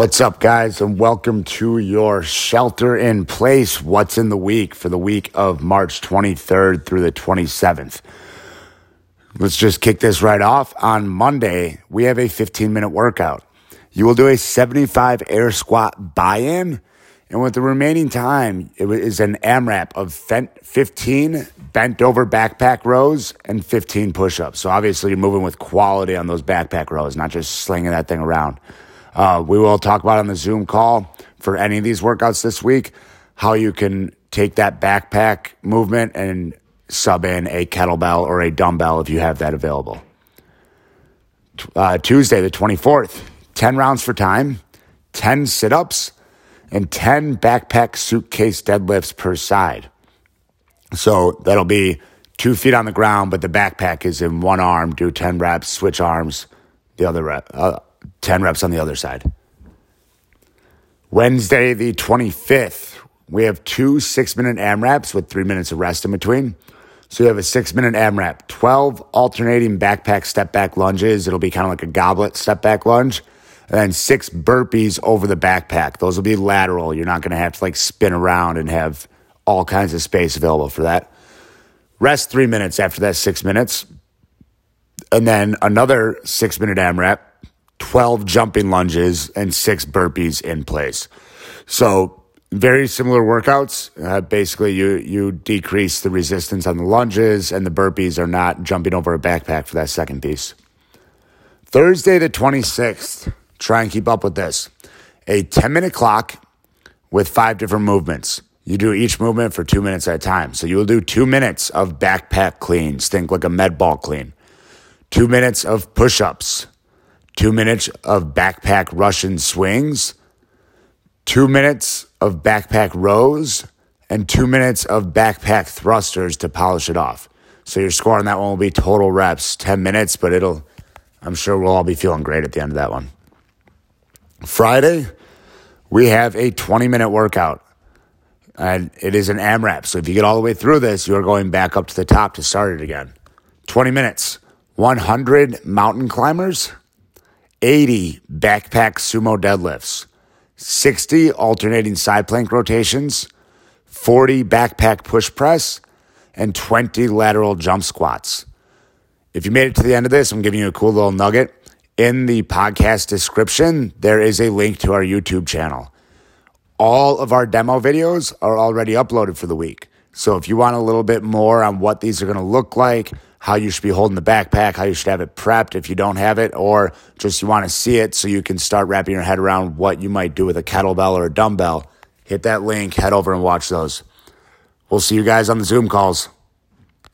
What's up, guys, and welcome to your shelter in place. What's in the week for the week of March 23rd through the 27th? Let's just kick this right off. On Monday, we have a 15 minute workout. You will do a 75 air squat buy in, and with the remaining time, it is an AMRAP of 15 bent over backpack rows and 15 push ups. So obviously, you're moving with quality on those backpack rows, not just slinging that thing around. Uh, we will talk about on the Zoom call for any of these workouts this week how you can take that backpack movement and sub in a kettlebell or a dumbbell if you have that available. Uh, Tuesday, the 24th, 10 rounds for time, 10 sit ups, and 10 backpack suitcase deadlifts per side. So that'll be two feet on the ground, but the backpack is in one arm, do 10 reps, switch arms, the other rep, uh, 10 reps on the other side. Wednesday, the 25th, we have two six minute AMRAPs with three minutes of rest in between. So you have a six minute AMRAP, 12 alternating backpack step back lunges. It'll be kind of like a goblet step back lunge. And then six burpees over the backpack. Those will be lateral. You're not going to have to like spin around and have all kinds of space available for that. Rest three minutes after that six minutes. And then another six minute AMRAP 12 jumping lunges, and six burpees in place. So, very similar workouts. Uh, basically, you, you decrease the resistance on the lunges, and the burpees are not jumping over a backpack for that second piece. Thursday, the 26th, try and keep up with this. A 10 minute clock with five different movements. You do each movement for two minutes at a time. So you will do two minutes of backpack cleans, think like a med ball clean, two minutes of push ups, two minutes of backpack Russian swings, two minutes of backpack rows, and two minutes of backpack thrusters to polish it off. So your score on that one will be total reps, 10 minutes, but it'll, I'm sure we'll all be feeling great at the end of that one. Friday, we have a 20 minute workout. And it is an AMRAP. So if you get all the way through this, you are going back up to the top to start it again. 20 minutes, 100 mountain climbers, 80 backpack sumo deadlifts, 60 alternating side plank rotations, 40 backpack push press, and 20 lateral jump squats. If you made it to the end of this, I'm giving you a cool little nugget. In the podcast description, there is a link to our YouTube channel. All of our demo videos are already uploaded for the week. So if you want a little bit more on what these are going to look like, how you should be holding the backpack, how you should have it prepped if you don't have it, or just you want to see it so you can start wrapping your head around what you might do with a kettlebell or a dumbbell, hit that link, head over and watch those. We'll see you guys on the Zoom calls.